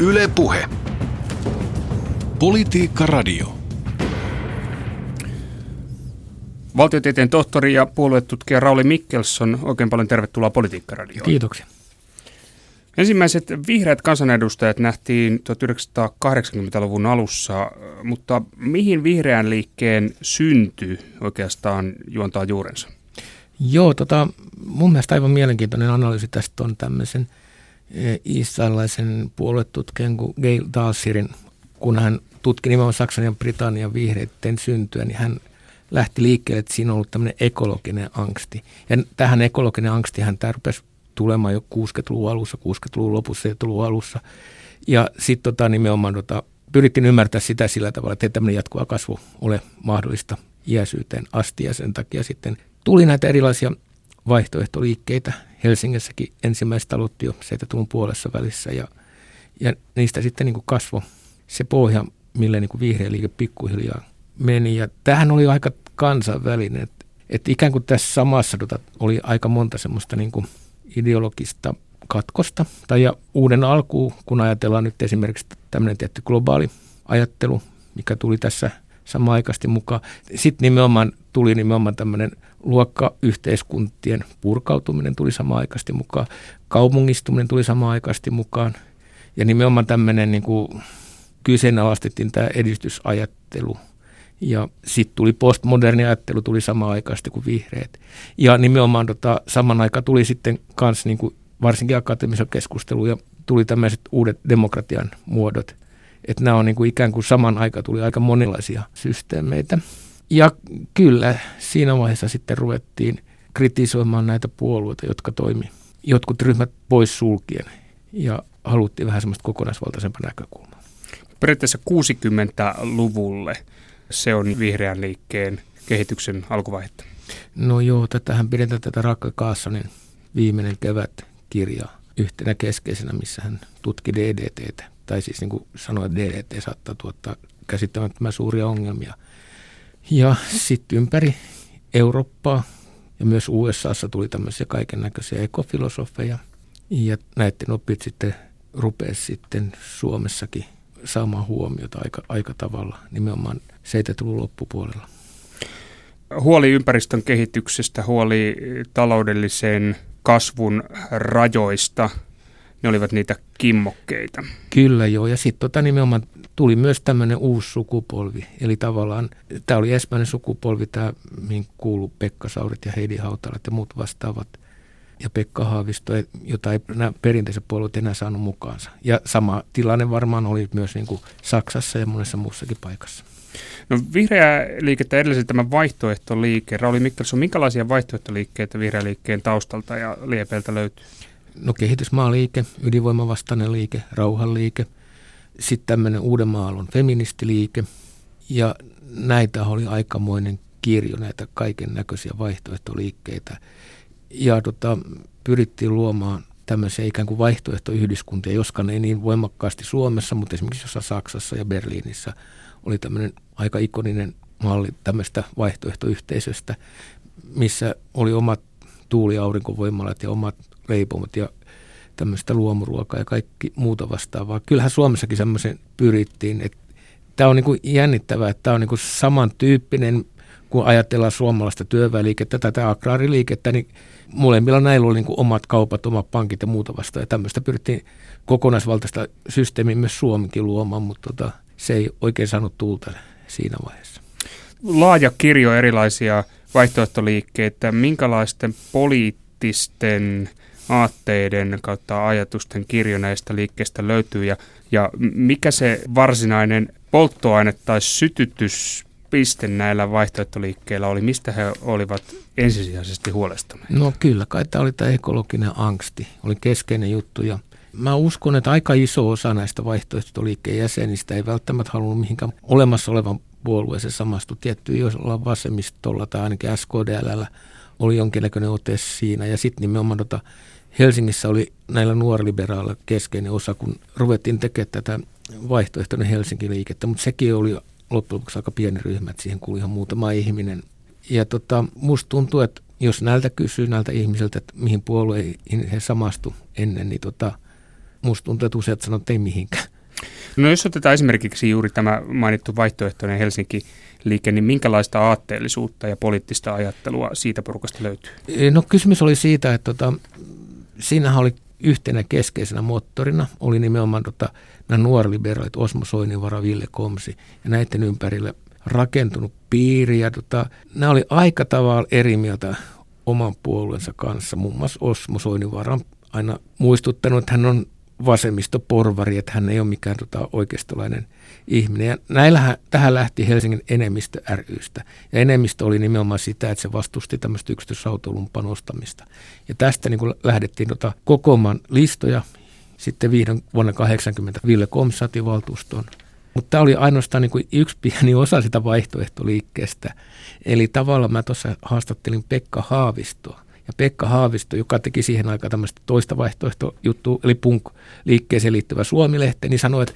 Yle Puhe. Politiikka Radio. Valtiotieteen tohtori ja puoluetutkija Rauli Mikkelson, oikein paljon tervetuloa Politiikka Radioon. Kiitoksia. Ensimmäiset vihreät kansanedustajat nähtiin 1980-luvun alussa, mutta mihin vihreän liikkeen synty oikeastaan juontaa juurensa? Joo, tota, mun mielestä aivan mielenkiintoinen analyysi tästä on tämmöisen israelilaisen puoluetutkijan kuin Gail Dalsirin, kun hän tutki nimenomaan Saksan ja Britannian vihreiden syntyä, niin hän lähti liikkeelle, että siinä on ollut tämmöinen ekologinen angsti. Ja tähän ekologinen angsti hän rupesi tulemaan jo 60-luvun alussa, 60-luvun lopussa ja luvun alussa. Ja sitten tota, nimenomaan tota, pyrittiin ymmärtää sitä sillä tavalla, että ei tämmöinen jatkuva kasvu ole mahdollista iäisyyteen asti ja sen takia sitten tuli näitä erilaisia vaihtoehtoliikkeitä. Helsingissäkin ensimmäiset aloitti jo 70 puolessa välissä ja, ja niistä sitten niin kuin kasvoi se pohja, millä niin vihreä liike pikkuhiljaa meni. Ja tämähän oli aika kansainvälinen, että, että ikään kuin tässä samassa tota, oli aika monta semmoista niin ideologista katkosta. Tai ja uuden alkuun, kun ajatellaan nyt esimerkiksi tämmöinen tietty globaali ajattelu, mikä tuli tässä samaan aikaisesti mukaan. Sitten nimenomaan tuli nimenomaan tämmöinen luokkayhteiskuntien purkautuminen tuli samaan aikaisesti mukaan, kaupungistuminen tuli samaan aikaisesti mukaan ja nimenomaan tämmöinen niin kuin kyseenalaistettiin tämä edistysajattelu ja sitten tuli postmoderni ajattelu, tuli samaan aikaisesti kuin vihreät. Ja nimenomaan tota, saman aikaan tuli sitten kans niin kuin varsinkin akateemisen keskustelun ja tuli tämmöiset uudet demokratian muodot. Että nämä on niin kuin ikään kuin saman aikaan tuli aika monilaisia systeemeitä. Ja kyllä siinä vaiheessa sitten ruvettiin kritisoimaan näitä puolueita, jotka toimi jotkut ryhmät pois sulkien ja haluttiin vähän semmoista kokonaisvaltaisempaa näkökulmaa. Periaatteessa 60-luvulle se on vihreän liikkeen kehityksen alkuvaihetta. No joo, tätähän pidetään tätä Rakka Kaassonin viimeinen kevät kirjaa yhtenä keskeisenä, missä hän tutki DDTtä. Tai siis niin kuin sanoi, että DDT saattaa tuottaa käsittämättömän suuria ongelmia – ja sitten ympäri Eurooppaa ja myös USAssa tuli tämmöisiä kaiken näköisiä ekofilosofeja. Ja näiden opit sitten rupesi sitten Suomessakin saamaan huomiota aika, aika tavalla nimenomaan 70-luvun loppupuolella. Huoli ympäristön kehityksestä, huoli taloudellisen kasvun rajoista – ne olivat niitä kimmokkeita. Kyllä joo, ja sitten tota nimenomaan tuli myös tämmöinen uusi sukupolvi. Eli tavallaan tämä oli ensimmäinen sukupolvi, tämä, mihin kuuluu Pekka Saurit ja Heidi Hautalat ja muut vastaavat. Ja Pekka Haavisto, jota ei nämä perinteiset puolueet enää saanut mukaansa. Ja sama tilanne varmaan oli myös niin kuin Saksassa ja monessa muussakin paikassa. No vihreä liikettä edelleen tämä vaihtoehtoliike. Rauli Mikkelson, minkälaisia vaihtoehtoliikkeitä vihreä liikkeen taustalta ja liepeiltä löytyy? No kehitysmaaliike, ydinvoimavastainen liike, rauhanliike, sitten tämmöinen Uudenmaallon feministiliike ja näitä oli aikamoinen kirjo, näitä kaiken näköisiä vaihtoehtoliikkeitä. Ja tota, pyrittiin luomaan tämmöisiä ikään kuin vaihtoehtoyhdyskuntia, joskaan ei niin voimakkaasti Suomessa, mutta esimerkiksi jossain Saksassa ja Berliinissä oli tämmöinen aika ikoninen malli tämmöistä vaihtoehtoyhteisöstä, missä oli omat tuuli- ja ja omat leipomot ja tämmöistä luomuruokaa ja kaikki muuta vastaavaa. Kyllähän Suomessakin semmoisen pyrittiin, että tämä on niin kuin jännittävää, että tämä on niin kuin samantyyppinen, kun ajatellaan suomalaista työväliikettä, tätä agraariliikettä, niin molemmilla näillä oli niin kuin omat kaupat, omat pankit ja muuta vastaan. Ja tämmöistä pyrittiin kokonaisvaltaista systeemiä myös Suomikin luomaan, mutta tota, se ei oikein saanut tulta siinä vaiheessa. Laaja kirjo erilaisia vaihtoehtoliikkeitä. Minkälaisten poliittisten aatteiden kautta ajatusten kirjo näistä liikkeistä löytyy ja, ja mikä se varsinainen polttoaine tai sytytyspiste näillä vaihtoehtoliikkeillä oli? Mistä he olivat ensisijaisesti huolestuneet? No kyllä, kai tämä oli tämä ekologinen angsti, oli keskeinen juttu ja Mä uskon, että aika iso osa näistä vaihtoehtoliikkeen jäsenistä ei välttämättä halunnut mihinkään olemassa olevan puolueeseen samastu. Tietty, jos ollaan vasemmistolla tai ainakin SKDL oli jonkinnäköinen ote siinä. Ja sitten nimenomaan tota, Helsingissä oli näillä nuorliberaaleilla keskeinen osa, kun ruvettiin tekemään tätä vaihtoehtoinen Helsinki-liikettä, mutta sekin oli loppujen lopuksi aika pieni ryhmä, että siihen kuului ihan muutama ihminen. Ja tota, musta tuntuu, että jos näiltä kysyy näiltä ihmisiltä, että mihin puolueihin he samastu ennen, niin tota, musta tuntuu, että useat sanoo, että ei mihinkään. No jos otetaan esimerkiksi juuri tämä mainittu vaihtoehtoinen Helsinki-liike, niin minkälaista aatteellisuutta ja poliittista ajattelua siitä porukasta löytyy? No kysymys oli siitä, että tota, siinähän oli yhtenä keskeisenä moottorina oli nimenomaan tota, nämä nuorliberaalit Osmo Soininvara, Ville Komsi ja näiden ympärille rakentunut piiri. Ja tota, nämä oli aika tavalla eri mieltä oman puolueensa kanssa. Muun muassa Osmo Soininvara on aina muistuttanut, että hän on vasemmistoporvari, että hän ei ole mikään tota, oikeistolainen ihminen. Ja näillähän, tähän lähti Helsingin enemmistö rystä. Ja enemmistö oli nimenomaan sitä, että se vastusti tämmöistä yksityisautoilun panostamista. Ja tästä niin lähdettiin tota, kokoamaan listoja. Sitten vihdoin vuonna 80 Ville Kom sati valtuustoon. Mutta tämä oli ainoastaan niin yksi pieni osa sitä vaihtoehtoliikkeestä. Eli tavallaan mä tuossa haastattelin Pekka Haavistoa ja Pekka Haavisto, joka teki siihen aikaan tämmöistä toista vaihtoehtojuttua, eli punk-liikkeeseen liittyvä Suomi-lehti, niin sanoi, että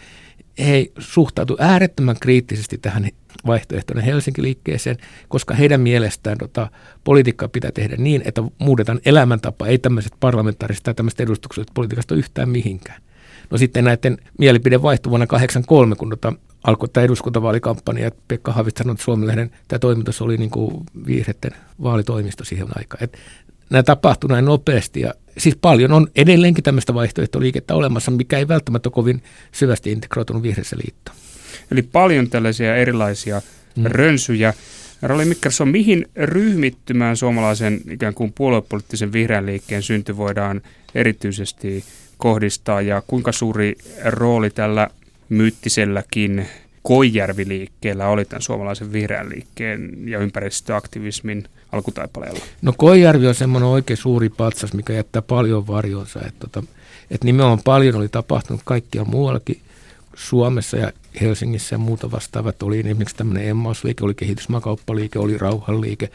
he suhtautu äärettömän kriittisesti tähän vaihtoehtoinen Helsinki-liikkeeseen, koska heidän mielestään tota, politiikkaa pitää tehdä niin, että muutetaan elämäntapa, ei tämmöiset parlamentaariset tai tämmöiset edustukset politiikasta yhtään mihinkään. No sitten näiden mielipide vaihtui vuonna 1983, kun tota, alkoi tämä eduskuntavaalikampanja, että Pekka Haavisto sanoi, että Suomen tämä toimitus oli niin kuin vaalitoimisto siihen aikaan. Et nämä tapahtuu näin nopeasti ja siis paljon on edelleenkin tämmöistä vaihtoehtoliikettä olemassa, mikä ei välttämättä ole kovin syvästi integroitunut vihreässä liittoon. Eli paljon tällaisia erilaisia mm. rönsyjä. Roli Mikkelson, mihin ryhmittymään suomalaisen ikään kuin puoluepoliittisen vihreän liikkeen synty voidaan erityisesti kohdistaa ja kuinka suuri rooli tällä myyttiselläkin Koijärvi-liikkeellä oli tämän suomalaisen vihreän liikkeen ja ympäristöaktivismin alkutaipaleella? No Koijärvi on semmoinen oikein suuri patsas, mikä jättää paljon varjonsa. Että tota, et nimenomaan paljon oli tapahtunut kaikkia muuallakin Suomessa ja Helsingissä ja muuta vastaavat. Oli esimerkiksi tämmöinen Emmausliike, oli kehitysmaakauppaliike, oli rauhanliike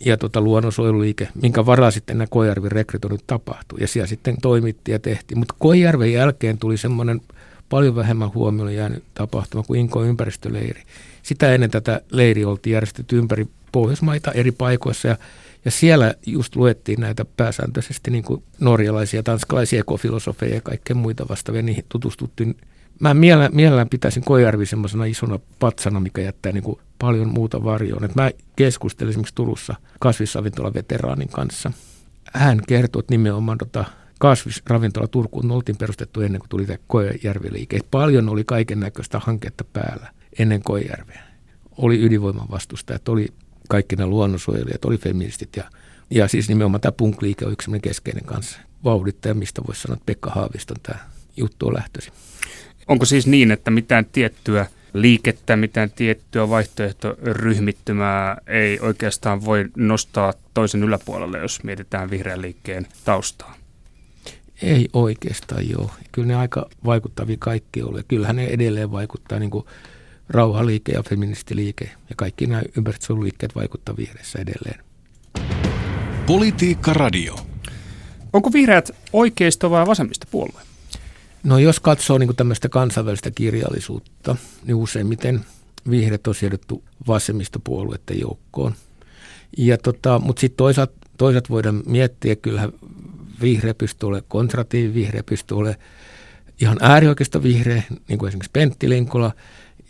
ja tota luonnonsuojeluliike, minkä varaa sitten nämä Koijärven rekrytoinnit tapahtui. Ja siellä sitten toimittiin ja tehtiin. Mutta Koijärven jälkeen tuli semmoinen paljon vähemmän huomioon jäänyt tapahtuma kuin Inko ympäristöleiri. Sitä ennen tätä leiri oltiin järjestetty ympäri Pohjoismaita eri paikoissa ja, ja siellä just luettiin näitä pääsääntöisesti niin kuin norjalaisia, tanskalaisia ekofilosofeja ja kaikkea muita vastaavia, niihin tutustuttiin. Mä mielellään, mielellään pitäisin Kojärvi semmoisena isona patsana, mikä jättää niin kuin paljon muuta varjoon. Et mä keskustelin esimerkiksi Turussa kasvisravintolan veteraanin kanssa. Hän kertoi, että nimenomaan tota, kasvisravintola Turkuun oltiin perustettu ennen kuin tuli tämä Kojärvi-liike. Paljon oli kaiken näköistä hanketta päällä ennen Kojärveä. Oli ydinvoiman vastustajat, oli kaikki nämä luonnonsuojelijat, oli feministit ja, ja siis nimenomaan tämä punk-liike on yksi keskeinen kanssa vauhdittaja, mistä voisi sanoa, että Pekka Haaviston tämä juttu on lähtöisin. Onko siis niin, että mitään tiettyä liikettä, mitään tiettyä vaihtoehtoryhmittymää ei oikeastaan voi nostaa toisen yläpuolelle, jos mietitään vihreän liikkeen taustaa? Ei oikeastaan joo. Kyllä ne aika vaikuttavia kaikki oli. Kyllähän ne edelleen vaikuttaa niin kuin rauhaliike ja feministiliike ja kaikki nämä ympäristöliikkeet vaikuttaa vihreässä edelleen. Politiikka Radio. Onko vihreät oikeisto vai vasemmista puolue? No jos katsoo niin tämmöistä kansainvälistä kirjallisuutta, niin useimmiten vihreät on sijoitettu vasemmistopuolueiden joukkoon. Ja tota, mutta sitten toisaalta, toisaalta voidaan miettiä, kyllähän vihreä pystyy olemaan konservatiivi, vihreä pystyy olemaan ihan äärioikeista vihreä, niin kuin esimerkiksi Pentti Linkola,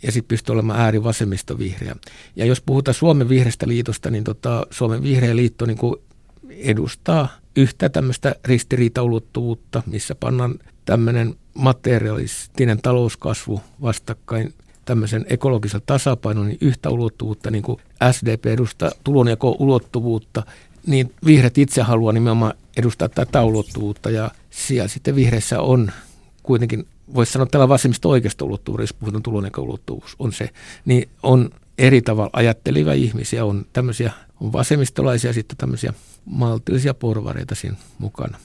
ja sitten pystyy olemaan äärivasemmista vihreä. Ja jos puhutaan Suomen vihreästä liitosta, niin tota, Suomen vihreä liitto niin kuin edustaa yhtä tämmöistä ristiriitaulottuvuutta, missä pannaan tämmöinen materialistinen talouskasvu vastakkain tämmöisen ekologisen tasapainon niin yhtä ulottuvuutta, niin kuin SDP edustaa tulonjako-ulottuvuutta, niin vihreät itse haluaa nimenomaan edustaa tätä ulottuvuutta ja siellä sitten vihreissä on kuitenkin, voisi sanoa tällä vasemmista oikeasta ulottuvuudesta, jos puhutaan tulonjako-ulottuvuus, on se, niin on eri tavalla ajattelivia ihmisiä, on tämmöisiä, on vasemmistolaisia sitten tämmöisiä maltillisia porvareita siinä mukana.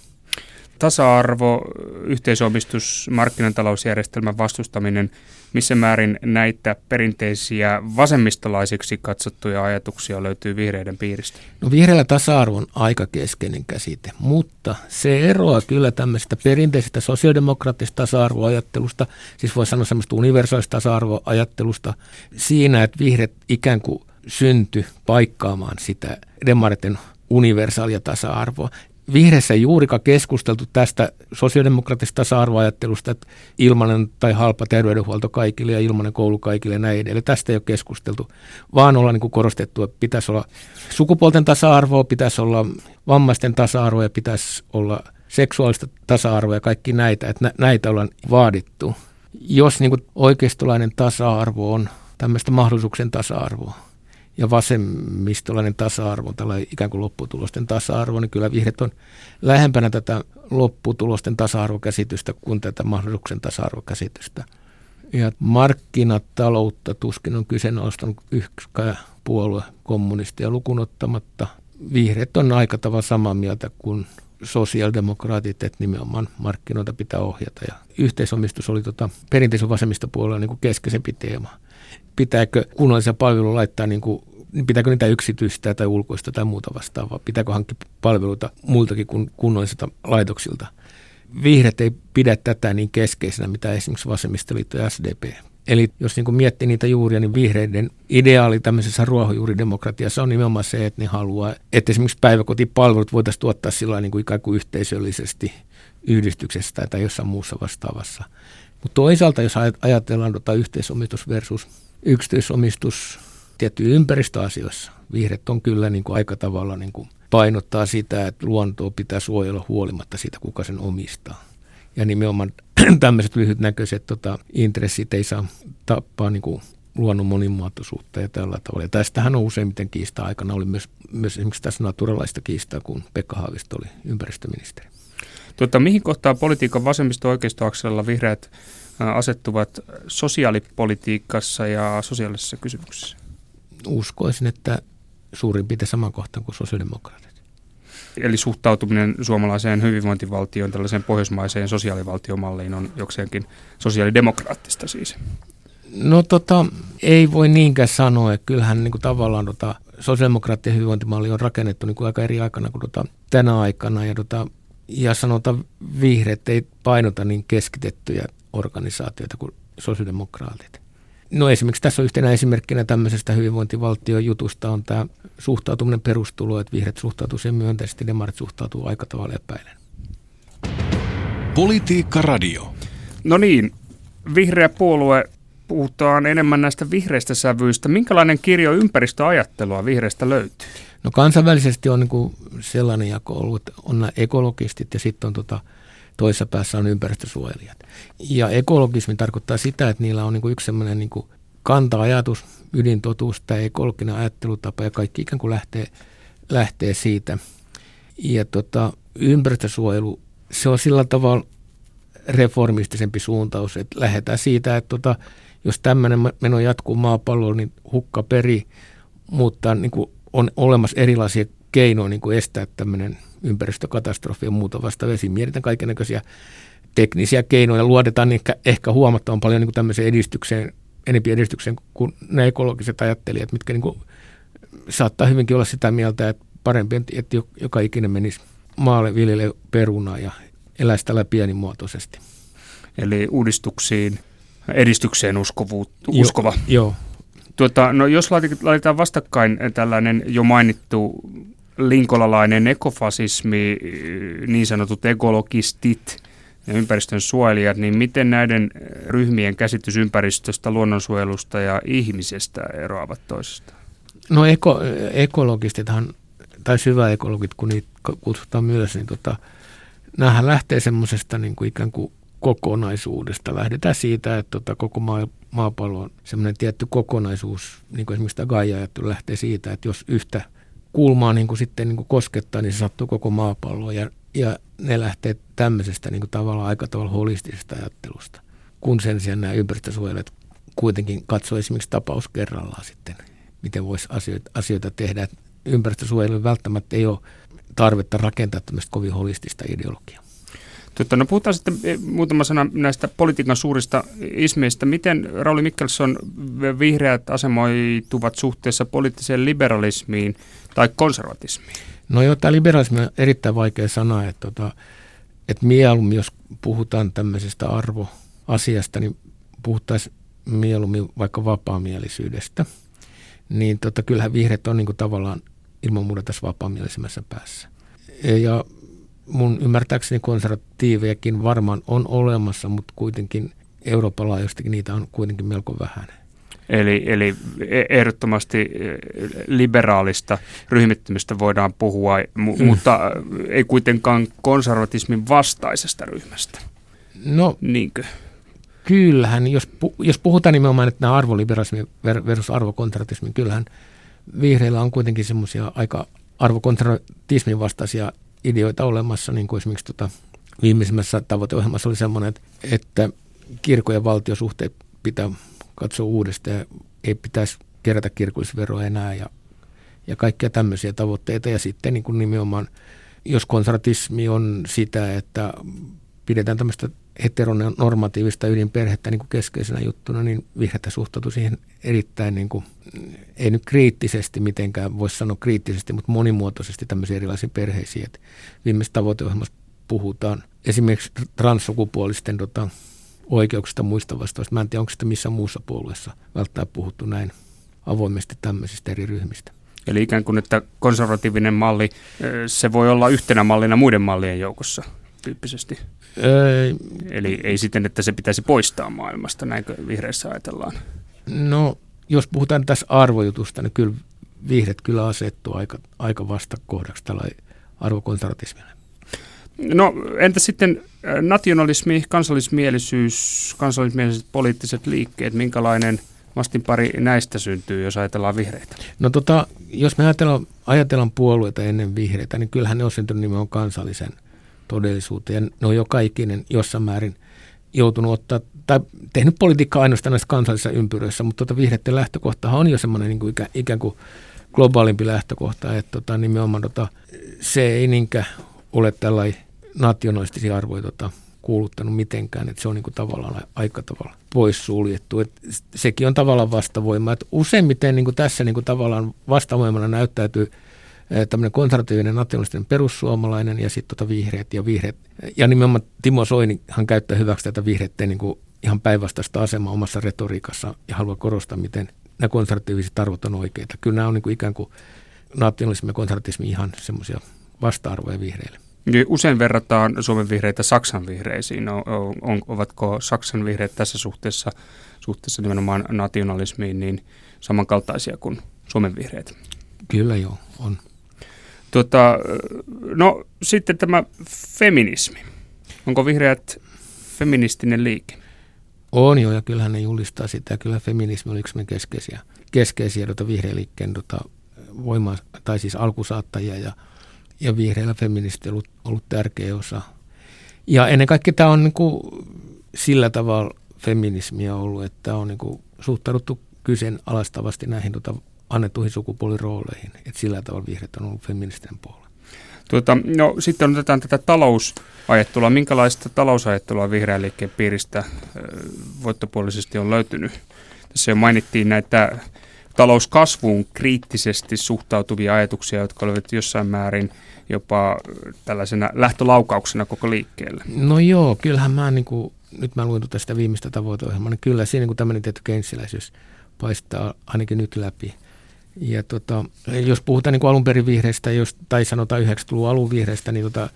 Tasa-arvo, yhteisomistus, markkinatalousjärjestelmän vastustaminen, missä määrin näitä perinteisiä vasemmistolaisiksi katsottuja ajatuksia löytyy vihreiden piiristä? No vihreällä tasa-arvo on aika keskeinen käsite, mutta se eroaa kyllä tämmöisestä perinteisestä sosiaalidemokraattisesta tasa-arvoajattelusta, siis voi sanoa semmoista universaalista tasa-arvoajattelusta, siinä, että vihreät ikään kuin synty paikkaamaan sitä demariten universaalia tasa-arvoa vihreissä ei juurikaan keskusteltu tästä sosiaalidemokraattisesta tasa-arvoajattelusta, että ilmainen tai halpa terveydenhuolto kaikille ja ilmainen koulu kaikille ja näin edelleen. Tästä ei ole keskusteltu, vaan ollaan niin korostettu, että pitäisi olla sukupuolten tasa-arvoa, pitäisi olla vammaisten tasa-arvoa ja pitäisi olla seksuaalista tasa-arvoa ja kaikki näitä, että näitä ollaan vaadittu. Jos niin oikeistolainen tasa-arvo on tämmöistä mahdollisuuksien tasa-arvoa, ja vasemmistolainen tasa-arvo, tällainen ikään kuin lopputulosten tasa-arvo, niin kyllä vihreät on lähempänä tätä lopputulosten tasa-arvokäsitystä kuin tätä mahdollisuuksien tasa-arvokäsitystä. Ja markkinataloutta tuskin on kyseenalaistanut yksikään puolue kommunistia lukunottamatta. Vihreät on aika tavalla samaa mieltä kuin sosiaalidemokraatit, että nimenomaan markkinoita pitää ohjata. Ja yhteisomistus oli tota, perinteisen vasemmistopuolella niin kuin keskeisempi teema pitääkö kunnallisia palveluja laittaa niin kuin pitääkö niitä yksityistä tai ulkoista tai muuta vastaavaa? Pitääkö hankkia palveluita muiltakin kuin kunnallisilta laitoksilta? Vihreät ei pidä tätä niin keskeisenä, mitä esimerkiksi vasemmistoliitto ja SDP. Eli jos niin miettii niitä juuria, niin vihreiden ideaali tämmöisessä ruohonjuuridemokratiassa on nimenomaan se, että ne haluaa, että esimerkiksi päiväkotipalvelut voitaisiin tuottaa sillä niin kuin ikään kuin yhteisöllisesti yhdistyksessä tai jossain muussa vastaavassa. Mutta toisaalta, jos ajatellaan tota yhteisomistus versus yksityisomistus tiettyjä ympäristöasioissa. Vihreät on kyllä niin kuin aika tavalla niin kuin painottaa sitä, että luontoa pitää suojella huolimatta siitä, kuka sen omistaa. Ja nimenomaan tämmöiset lyhytnäköiset tota, intressit ei saa tappaa niin kuin luonnon monimuotoisuutta ja tällä tavalla. Ja tästähän on useimmiten kiista aikana. Oli myös, myös esimerkiksi tässä naturalaista kiistaa, kun Pekka Haavisto oli ympäristöministeri. Tuota, mihin kohtaan politiikan vasemmisto-oikeistoakselilla vihreät asettuvat sosiaalipolitiikassa ja sosiaalisissa kysymyksissä? Uskoisin, että suurin piirtein saman kohtaan kuin sosiaalidemokraatit. Eli suhtautuminen suomalaiseen hyvinvointivaltioon, tällaiseen pohjoismaiseen sosiaalivaltiomalliin on jokseenkin sosiaalidemokraattista siis? No tota, ei voi niinkään sanoa. Että kyllähän niin kuin tavallaan tota, sosiaalidemokraattien hyvinvointimalli on rakennettu niin kuin aika eri aikana kuin tota, tänä aikana. Ja, tota, ja sanotaan vihreät ei painota niin keskitettyjä organisaatioita kuin sosiaalidemokraatit. No esimerkiksi tässä on yhtenä esimerkkinä tämmöisestä hyvinvointivaltiojutusta on tämä suhtautuminen perustulo, että vihreät suhtautuu sen myönteisesti, demarit suhtautuu aika tavalla epäilen. Politiikka Radio. No niin, vihreä puolue puhutaan enemmän näistä vihreistä sävyistä. Minkälainen kirjo ympäristöajattelua vihreistä löytyy? No kansainvälisesti on niin kuin sellainen jako ollut, että on nämä ekologistit ja sitten on tota toisessa päässä on ympäristösuojelijat. Ja ekologismi tarkoittaa sitä, että niillä on niin kuin yksi sellainen niin kuin kanta-ajatus, ydintotuus, tämä ekologinen ajattelutapa ja kaikki ikään kuin lähtee, lähtee siitä. Ja tota, ympäristösuojelu, se on sillä tavalla reformistisempi suuntaus, että lähdetään siitä, että tota, jos tämmöinen meno jatkuu maapallolla, niin hukka peri, mutta niin kuin on olemassa erilaisia keinoja niin kuin estää tämmöinen ympäristökatastrofi ja muuta vasta vesi. Mietitään kaikenlaisia teknisiä keinoja, luodetaan ehkä, ehkä huomattavan paljon niin kuin tämmöiseen edistykseen, enempi edistykseen kuin ne ekologiset ajattelijat, mitkä niin kuin saattaa hyvinkin olla sitä mieltä, että parempi, että joka ikinen menisi maalle viljelle perunaa ja eläisi tällä pienimuotoisesti. Eli uudistuksiin, edistykseen uskovuut, uskova. Jo, joo. Tuota, no jos laitetaan vastakkain tällainen jo mainittu linkolalainen ekofasismi, niin sanotut ekologistit ja ympäristön suojelijat, niin miten näiden ryhmien käsitys ympäristöstä, luonnonsuojelusta ja ihmisestä eroavat toisistaan? No eko, ekologistithan, tai syväekologit, kun niitä kutsutaan myös, niin tota, näähän lähtee semmoisesta niin kuin ikään kuin kokonaisuudesta. Lähdetään siitä, että tota, koko maa, maapallo on semmoinen tietty kokonaisuus, niin kuin esimerkiksi tämä Gaia-ajattelu lähtee siitä, että jos yhtä kulmaa niin kuin sitten niin kuin koskettaa, niin se sattuu koko maapalloon. Ja, ja ne lähtee tämmöisestä niin kuin tavallaan aika tavalla holistisesta ajattelusta. Kun sen sijaan nämä ympäristösuojelijat kuitenkin katsoo esimerkiksi tapaus kerrallaan sitten, miten voisi asioita, asioita tehdä. Ympäristösuojelu välttämättä ei ole tarvetta rakentaa tämmöistä kovin holistista ideologiaa. Totta, no puhutaan sitten eh, muutama sana näistä politiikan suurista ismeistä. Miten Rauli Mikkelson vihreät asemoituvat suhteessa poliittiseen liberalismiin tai konservatismiin? No joo, tämä liberalismi on erittäin vaikea sana, että, tota, että mieluummin jos puhutaan tämmöisestä arvoasiasta, niin puhuttaisiin mieluummin vaikka vapaamielisyydestä. Niin tota, kyllähän vihreät on niin kuin tavallaan ilman muuta tässä vapaamielisemmässä päässä. Ja mun ymmärtääkseni konservatiivejakin varmaan on olemassa, mutta kuitenkin Euroopan laajuisesti niitä on kuitenkin melko vähän. Eli, eli e- ehdottomasti e, liberaalista ryhmittymistä voidaan puhua, mu- mm. mutta ei kuitenkaan konservatismin vastaisesta ryhmästä. No, Niinkö? kyllähän, jos, pu- jos puhutaan nimenomaan, että nämä arvoliberalismi versus arvokonservatismi, kyllähän vihreillä on kuitenkin semmoisia aika arvokonservatismin vastaisia ideoita olemassa, niin kuin esimerkiksi tota, viimeisimmässä tavoiteohjelmassa oli semmoinen, että kirkko- ja valtiosuhteet pitää katsoa uudestaan ja ei pitäisi kerätä kirkollisveroa enää ja, ja kaikkia tämmöisiä tavoitteita. Ja sitten niin kuin nimenomaan, jos konservatismi on sitä, että pidetään tämmöistä heteronormatiivista ydinperhettä niin kuin keskeisenä juttuna, niin vihreätä suhtautuu siihen erittäin, niin kuin, ei nyt kriittisesti mitenkään, voisi sanoa kriittisesti, mutta monimuotoisesti tämmöisiin erilaisiin perheisiin. Et viimeisessä tavoiteohjelmassa puhutaan esimerkiksi transsukupuolisten tota, oikeuksista muista vastaavista. Mä en tiedä, onko sitä missä muussa puolueessa välttämättä puhuttu näin avoimesti tämmöisistä eri ryhmistä. Eli ikään kuin, että konservatiivinen malli, se voi olla yhtenä mallina muiden mallien joukossa tyyppisesti. Öö, Eli ei siten, että se pitäisi poistaa maailmasta, näinkö vihreissä ajatellaan? No, jos puhutaan tässä arvojutusta, niin kyllä vihreät kyllä asettuu aika, aika vastakohdaksi tällä arvokonservatismille. No entä sitten nationalismi, kansallismielisyys, kansallismieliset poliittiset liikkeet, minkälainen vastinpari näistä syntyy, jos ajatellaan vihreitä? No tota, jos me ajatellaan, ajatellaan puolueita ennen vihreitä, niin kyllähän ne on syntynyt nimenomaan kansallisen – todellisuuteen. Ne on joka jossain määrin joutunut ottaa, tai tehnyt politiikkaa ainoastaan näissä kansallisissa ympyröissä, mutta tota vihreiden lähtökohtahan on jo semmoinen niin kuin ikään, ikään kuin globaalimpi lähtökohta, että tota, nimenomaan tota, se ei niinkään ole tällainen nationalistisia arvoja tota, kuuluttanut mitenkään, että se on niin kuin tavallaan aika tavalla poissuljettu. Et sekin on tavallaan vastavoima. Et useimmiten niin kuin tässä niin kuin tavallaan vastavoimana näyttäytyy – tämmöinen konservatiivinen nationalistinen perussuomalainen ja sitten tota vihreät ja vihreät. Ja nimenomaan Timo Soinihan käyttää hyväksi tätä vihreiden niin kuin ihan päinvastaista asemaa omassa retoriikassa ja haluaa korostaa, miten nämä konservatiiviset arvot on oikeita. Kyllä nämä on niin kuin ikään kuin nationalismi ja konservatismi ihan semmoisia vasta-arvoja vihreille. Usein verrataan Suomen vihreitä Saksan vihreisiin. On, on, ovatko Saksan vihreät tässä suhteessa, suhteessa nimenomaan nationalismiin niin samankaltaisia kuin Suomen vihreät? Kyllä joo, on. Tota, no sitten tämä feminismi. Onko vihreät feministinen liike? On jo, ja kyllähän ne julistaa sitä. Kyllä feminismi oli yksi keskeisiä, keskeisiä tota vihreän liikkeen tota, voima, tai siis alkusaattajia, ja, ja vihreillä feministi on ollut, ollut tärkeä osa. Ja ennen kaikkea tämä on niin kuin, sillä tavalla feminismiä ollut, että on niin kuin, suhtauduttu kyseenalaistavasti näihin tota, annettuihin sukupuolirooleihin. Että sillä tavalla vihreät on ollut feministinen puolue. Tuota, no, sitten otetaan tätä talousajattelua. Minkälaista talousajattelua vihreän liikkeen piiristä voittopuolisesti on löytynyt? Tässä jo mainittiin näitä talouskasvuun kriittisesti suhtautuvia ajatuksia, jotka olivat jossain määrin jopa tällaisena lähtölaukauksena koko liikkeelle. No joo, kyllähän mä niin kuin, nyt mä luin tästä viimeistä tavoiteohjelmaa, niin kyllä siinä niin tämmöinen tietty kenssiläisyys paistaa ainakin nyt läpi. Ja tota, jos puhutaan niin kuin alun perin vihreistä, jos, tai sanotaan 90-luvun alun vihreistä, niin tota,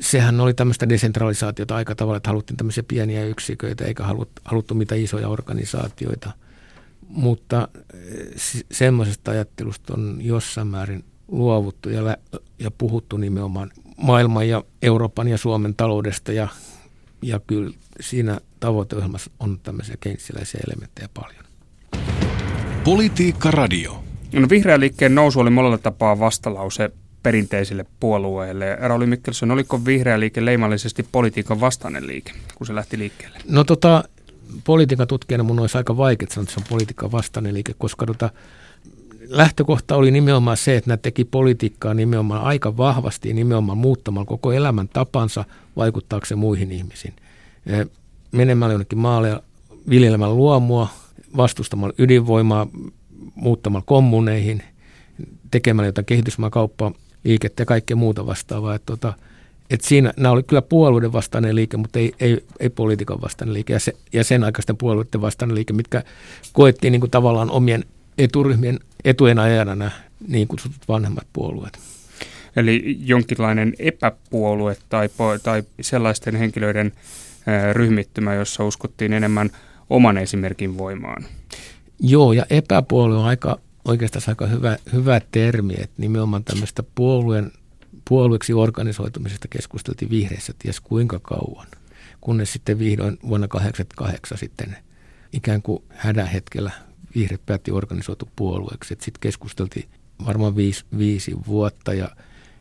sehän oli tämmöistä desentralisaatiota aika tavalla, että haluttiin tämmöisiä pieniä yksiköitä, eikä haluttu, haluttu mitään isoja organisaatioita. Mutta eh, semmoisesta ajattelusta on jossain määrin luovuttu ja, lä- ja puhuttu nimenomaan maailman ja Euroopan ja Suomen taloudesta ja, ja kyllä siinä tavoiteohjelmassa on tämmöisiä keinsiläisiä elementtejä paljon. Politiikka Radio. No, vihreän liikkeen nousu oli monella tapaa vastalause perinteisille puolueille. Rauli Mikkelson, oliko vihreä liike leimallisesti politiikan vastainen liike, kun se lähti liikkeelle? No tota, politiikan tutkijana mun olisi aika vaikea sanoa, että se on politiikan vastainen liike, koska tota, lähtökohta oli nimenomaan se, että nämä teki politiikkaa nimenomaan aika vahvasti ja nimenomaan muuttamalla koko elämän tapansa vaikuttaakseen muihin ihmisiin. Menemällä jonnekin maalle ja viljelemään luomua, vastustamalla ydinvoimaa, muuttamalla kommuneihin, tekemällä jotain kehitysmaakauppaa, liikettä ja kaikkea muuta vastaavaa. Että tota, et siinä nämä oli kyllä puolueiden vastainen liike, mutta ei, ei, ei politiikan vastainen liike. Ja, se, ja sen aikaisten puolueiden vastainen liike, mitkä koettiin niin kuin tavallaan omien eturyhmien etujen ajana nämä niin kutsutut vanhemmat puolueet. Eli jonkinlainen epäpuolue tai, tai sellaisten henkilöiden ryhmittymä, jossa uskottiin enemmän oman esimerkin voimaan. Joo, ja epäpuolue on aika, oikeastaan aika hyvä, hyvä termi, että nimenomaan tämmöistä puolueen, puolueeksi organisoitumisesta keskusteltiin vihreissä ties kuinka kauan, kunnes sitten vihdoin vuonna 1988 sitten ikään kuin hädän hetkellä vihreät päätti organisoitu puolueeksi. Sitten keskusteltiin varmaan viisi, viisi vuotta ja,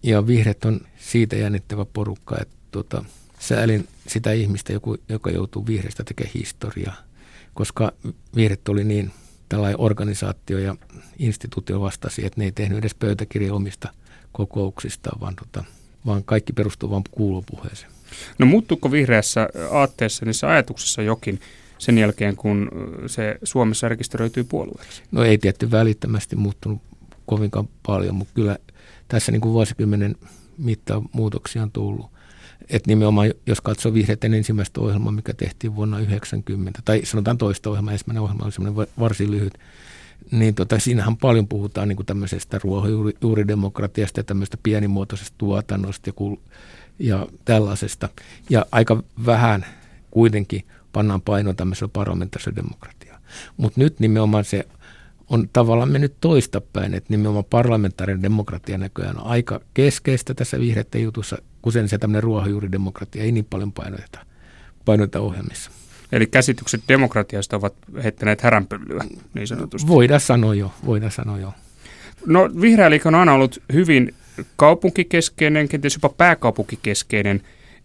ja vihreät on siitä jännittävä porukka, että tota, säälin sitä ihmistä, joku, joka joutuu vihreistä tekemään historiaa, koska vihreät oli niin tällainen organisaatio ja instituutio vastasi, että ne ei tehnyt edes pöytäkirja omista kokouksistaan, vaan, tota, vaan kaikki perustuu vain kuulopuheeseen. No muuttuuko vihreässä aatteessa, niissä ajatuksissa jokin sen jälkeen, kun se Suomessa rekisteröityy puolueeksi? No ei tietty välittömästi muuttunut kovinkaan paljon, mutta kyllä tässä niin kuin vuosikymmenen mittaan muutoksia on tullut. Että nimenomaan, jos katsoo vihreiden ensimmäistä ohjelmaa, mikä tehtiin vuonna 1990, tai sanotaan toista ohjelmaa, ensimmäinen ohjelma oli semmoinen varsin lyhyt, niin tota, siinähän paljon puhutaan niin kuin tämmöisestä ruohonjuuridemokratiasta ja tämmöistä pienimuotoisesta tuotannosta ja, kul- ja tällaisesta. Ja aika vähän kuitenkin pannaan paino tämmöisellä parlamentaarisella demokratiaa. Mutta nyt nimenomaan se on tavallaan mennyt toistapäin, että nimenomaan parlamentaarinen demokratia näköjään on aika keskeistä tässä vihreiden jutussa, kuten se tämmöinen ruohonjuuridemokratia ei niin paljon painoteta, painoteta ohjelmissa. Eli käsitykset demokratiasta ovat heittäneet häränpyllyä, niin sanotusti. Voidaan sanoa jo, voidaan sanoa jo. No vihreä liike on aina ollut hyvin kaupunkikeskeinen, kenties jopa pääkaupunkikeskeinen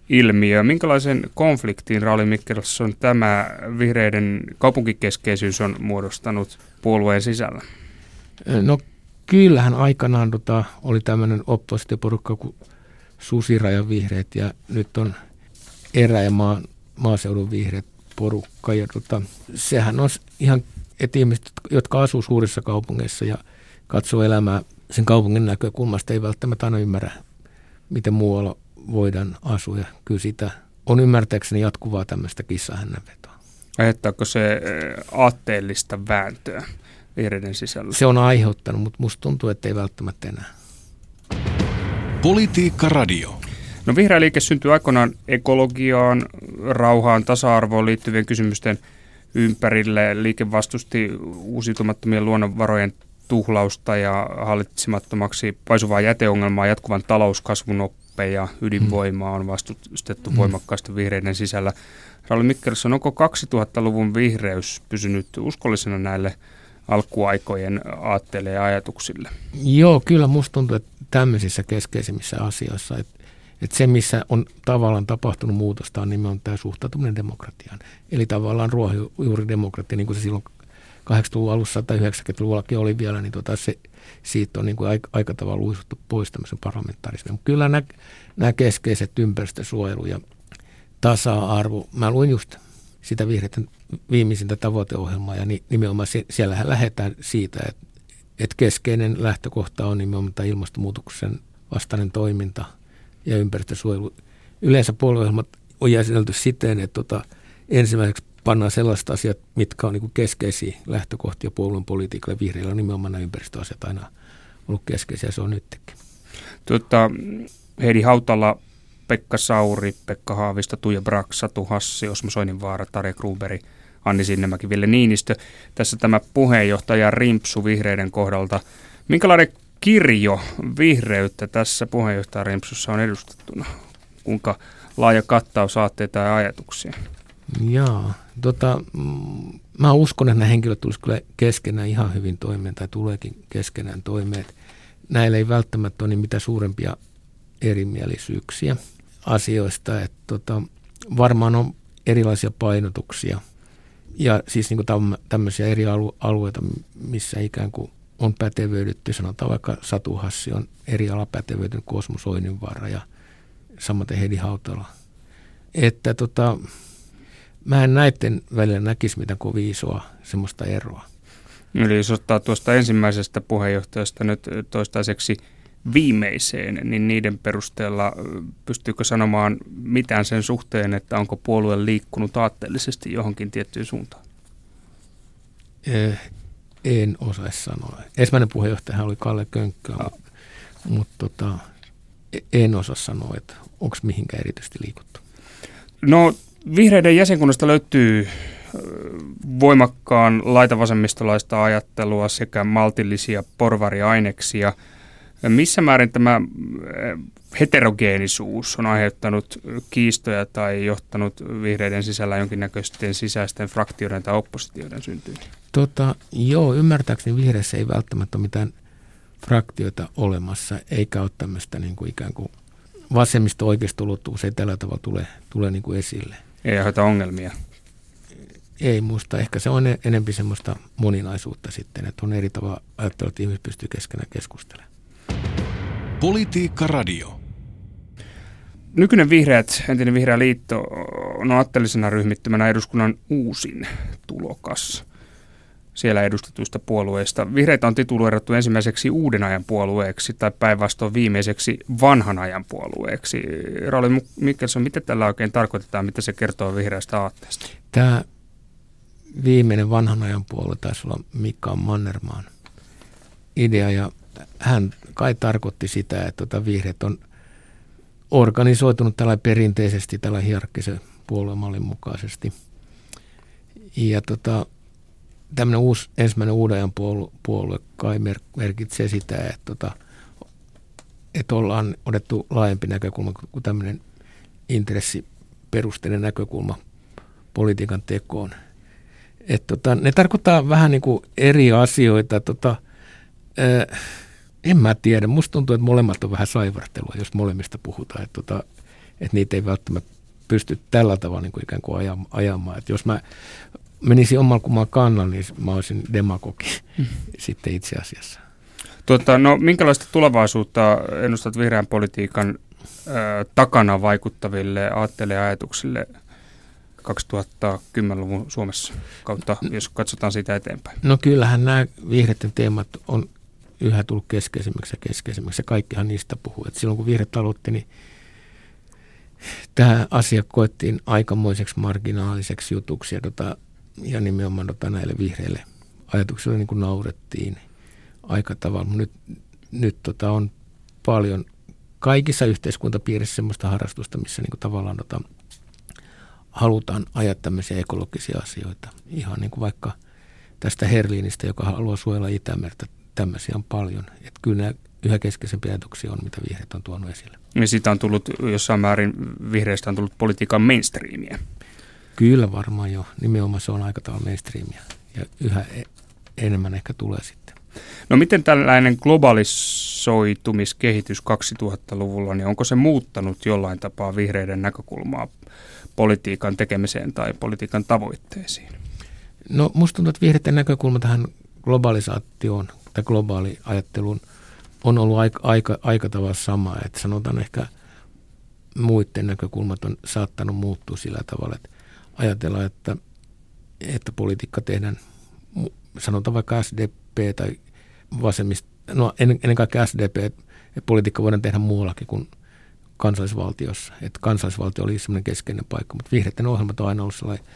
ilmiö. Minkälaisen konfliktin Rauli Mikkelson tämä vihreiden kaupunkikeskeisyys on muodostanut puolueen sisällä? No kyllähän aikanaan tota, oli tämmöinen oppositioporukka kuin Susiraja vihreät ja nyt on erä- ja maa, maaseudun vihreät porukka. Ja tota, sehän on ihan, että ihmiset, jotka asuu suurissa kaupungeissa ja katsoo elämää sen kaupungin näkökulmasta, ei välttämättä aina ymmärrä, miten muualla voidaan asua. Ja kyllä sitä on ymmärtääkseni jatkuvaa tämmöistä kissahännänvetoa. Ajattaako se eh, aatteellista vääntöä vihreiden sisällä? Se on aiheuttanut, mutta musta tuntuu, että ei välttämättä enää. Politiikka Radio. No vihreä liike syntyi aikoinaan ekologiaan, rauhaan, tasa-arvoon liittyvien kysymysten ympärille. Liike vastusti uusiutumattomien luonnonvarojen tuhlausta ja hallitsemattomaksi paisuvaa jäteongelmaa, jatkuvan talouskasvun oppeja, ydinvoimaa on vastustettu mm. voimakkaasti vihreiden sisällä. Rauli Mikkelson, onko 2000-luvun vihreys pysynyt uskollisena näille alkuaikojen aatteille ja ajatuksille? Joo, kyllä musta tuntuu, että tämmöisissä keskeisimmissä asioissa, että, että se missä on tavallaan tapahtunut muutosta on nimenomaan tämä suhtautuminen demokratiaan. Eli tavallaan ruohonjuuridemokratia, niin kuin se silloin 80-luvun alussa tai 90-luvullakin oli vielä, niin tota se, siitä on niin kuin aika, aika tavalla luisuttu pois tämmöisen parlamentarismin. Mutta kyllä nämä, nämä keskeiset ympäristösuojelu ja tasa-arvo, mä luin just sitä vihreiden viimeisintä tavoiteohjelmaa ja nimenomaan siellähän lähdetään siitä, että, että keskeinen lähtökohta on nimenomaan tämä ilmastonmuutoksen vastainen toiminta ja ympäristösuojelu. Yleensä puolueohjelmat on jäsenelty siten, että tota, ensimmäiseksi pannaan sellaiset asiat, mitkä on niin keskeisiä lähtökohtia puolueen politiikalle. Vihreillä on nimenomaan nämä ympäristöasiat aina ollut keskeisiä, se on nytkin. Tota, Heidi Hautala, Pekka Sauri, Pekka Haavisto, Tuija Brax, Satu Hassi, Osmo Soininvaara, Tarja Gruberi, Anni Sinnemäki, Ville Niinistö. Tässä tämä puheenjohtaja Rimpsu vihreiden kohdalta. Minkälainen kirjo vihreyttä tässä puheenjohtaja Rimpsussa on edustettuna? Kuinka laaja kattaus aatteita ja ajatuksia? Joo, tota, mm, mä uskon, että nämä henkilöt tulisivat kyllä keskenään ihan hyvin toimeen tai tuleekin keskenään toimeen. Näillä ei välttämättä ole niin mitä suurempia erimielisyyksiä asioista, että tota, varmaan on erilaisia painotuksia ja siis niin kuin tämmöisiä eri alueita, missä ikään kuin on pätevöidytty, sanotaan vaikka Satu Hassi on eri ala pätevöitynyt Kosmo Soininvaara ja samaten Heidi Hautala. Että tota, mä en näiden välillä näkisi mitään kovin isoa semmoista eroa. Eli jos ottaa tuosta ensimmäisestä puheenjohtajasta nyt toistaiseksi viimeiseen, niin niiden perusteella pystyykö sanomaan mitään sen suhteen, että onko puolue liikkunut aatteellisesti johonkin tiettyyn suuntaan? Eh, en osaisi sanoa. Ensimmäinen puheenjohtaja oli Kalle Könkkö, mutta, mutta tota, en osaa sanoa, että onko mihinkään erityisesti liikuttu. No vihreiden jäsenkunnasta löytyy voimakkaan laitavasemmistolaista ajattelua sekä maltillisia porvariaineksia. Missä määrin tämä heterogeenisuus on aiheuttanut kiistoja tai johtanut vihreiden sisällä jonkinnäköisten sisäisten fraktioiden tai oppositioiden syntyyn? Tota, joo, ymmärtääkseni vihreissä ei välttämättä ole mitään fraktioita olemassa, eikä ole tämmöistä niin kuin ikään kuin vasemmista oikeistolottuvuus ei tällä tavalla tule, tule niin kuin esille. Ei aiheuta ongelmia. Ei muista. Ehkä se on enempi semmoista moninaisuutta sitten, että on eri tavalla ajattelua, että ihmiset pystyy keskenään keskustelemaan. Politiikka Radio. Nykyinen Vihreät, entinen Vihreä liitto, on aatteellisena ryhmittymänä eduskunnan uusin tulokas siellä edustetuista puolueista. Vihreitä on tituloirattu ensimmäiseksi uuden ajan puolueeksi tai päinvastoin viimeiseksi vanhan ajan puolueeksi. Rauli Mikkelson, mitä tällä oikein tarkoitetaan, mitä se kertoo vihreästä aatteesta? Tämä viimeinen vanhan ajan puolue taisi olla Mika Mannermaan idea ja hän kai tarkoitti sitä, että tota vihreät on organisoitunut tällä perinteisesti tällä hierarkkisen puoluemallin mukaisesti. Ja tota, tämmöinen uusi, ensimmäinen uuden puolue, puolue kai mer, merkitsee sitä, että, tota, että ollaan otettu laajempi näkökulma kuin tämmöinen intressiperusteinen näkökulma politiikan tekoon. Et tota, ne tarkoittaa vähän niin kuin eri asioita. Tota, ää, en mä tiedä. Musta tuntuu, että molemmat on vähän saivartelua, jos molemmista puhutaan. Että tota, et niitä ei välttämättä pysty tällä tavalla niin kuin ikään kuin ajamaan. Et jos mä menisin oman kumman kannan, niin mä olisin demagogi mm. sitten itse asiassa. Tuota, no, minkälaista tulevaisuutta ennustat vihreän politiikan ö, takana vaikuttaville ajattelijaajatuksille 2010-luvun Suomessa kautta, jos katsotaan sitä eteenpäin? No kyllähän nämä vihreiden teemat on yhä tullut keskeisemmäksi ja keskeisemmäksi. Kaikkihan niistä puhuu. Et silloin kun vihreät aloitti, niin tämä asia koettiin aikamoiseksi marginaaliseksi jutuksi. Ja tota, ja nimenomaan tota näille vihreille ajatuksille niin kuin naurettiin aika tavalla. Nyt, nyt tota on paljon kaikissa yhteiskuntapiirissä sellaista harrastusta, missä niin kuin tavallaan tota, halutaan ajaa tämmöisiä ekologisia asioita. Ihan niin kuin vaikka tästä Herliinistä, joka haluaa suojella Itämertä. Tämmöisiä on paljon. Että kyllä nämä yhä keskeisempiä ajatuksia on, mitä vihreät on tuonut esille. Ja siitä on tullut jossain määrin, vihreistä on tullut politiikan mainstreamia. Kyllä varmaan jo. Nimenomaan se on aika tavalla mainstreamia ja yhä e- enemmän ehkä tulee sitten. No miten tällainen globalisoitumiskehitys 2000-luvulla, niin onko se muuttanut jollain tapaa vihreiden näkökulmaa politiikan tekemiseen tai politiikan tavoitteisiin? No musta tuntuu, että vihreiden näkökulma tähän globalisaatioon tai globaaliajatteluun on ollut aika, aika, aika tavalla sama. Että sanotaan ehkä muiden näkökulmat on saattanut muuttua sillä tavalla, että ajatella, että, että politiikka tehdään, sanotaan vaikka SDP tai vasemmista, no ennen kaikkea SDP, että politiikka voidaan tehdä muuallakin kuin kansallisvaltiossa. Että kansallisvaltio oli semmoinen keskeinen paikka, mutta vihreiden ohjelmat on aina ollut sellainen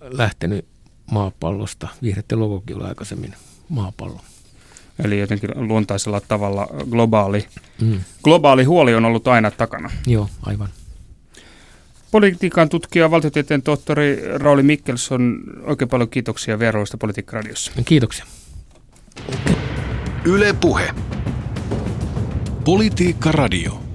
lähtenyt maapallosta. Vihreiden logokin oli aikaisemmin maapallo. Eli jotenkin luontaisella tavalla globaali, mm. globaali huoli on ollut aina takana. Joo, aivan. Politiikan tutkija, valtiotieteen tohtori Rauli Mikkelson, oikein paljon kiitoksia vierailusta Politiikka-radiossa. Kiitoksia. Yle Puhe. Politiikka Radio.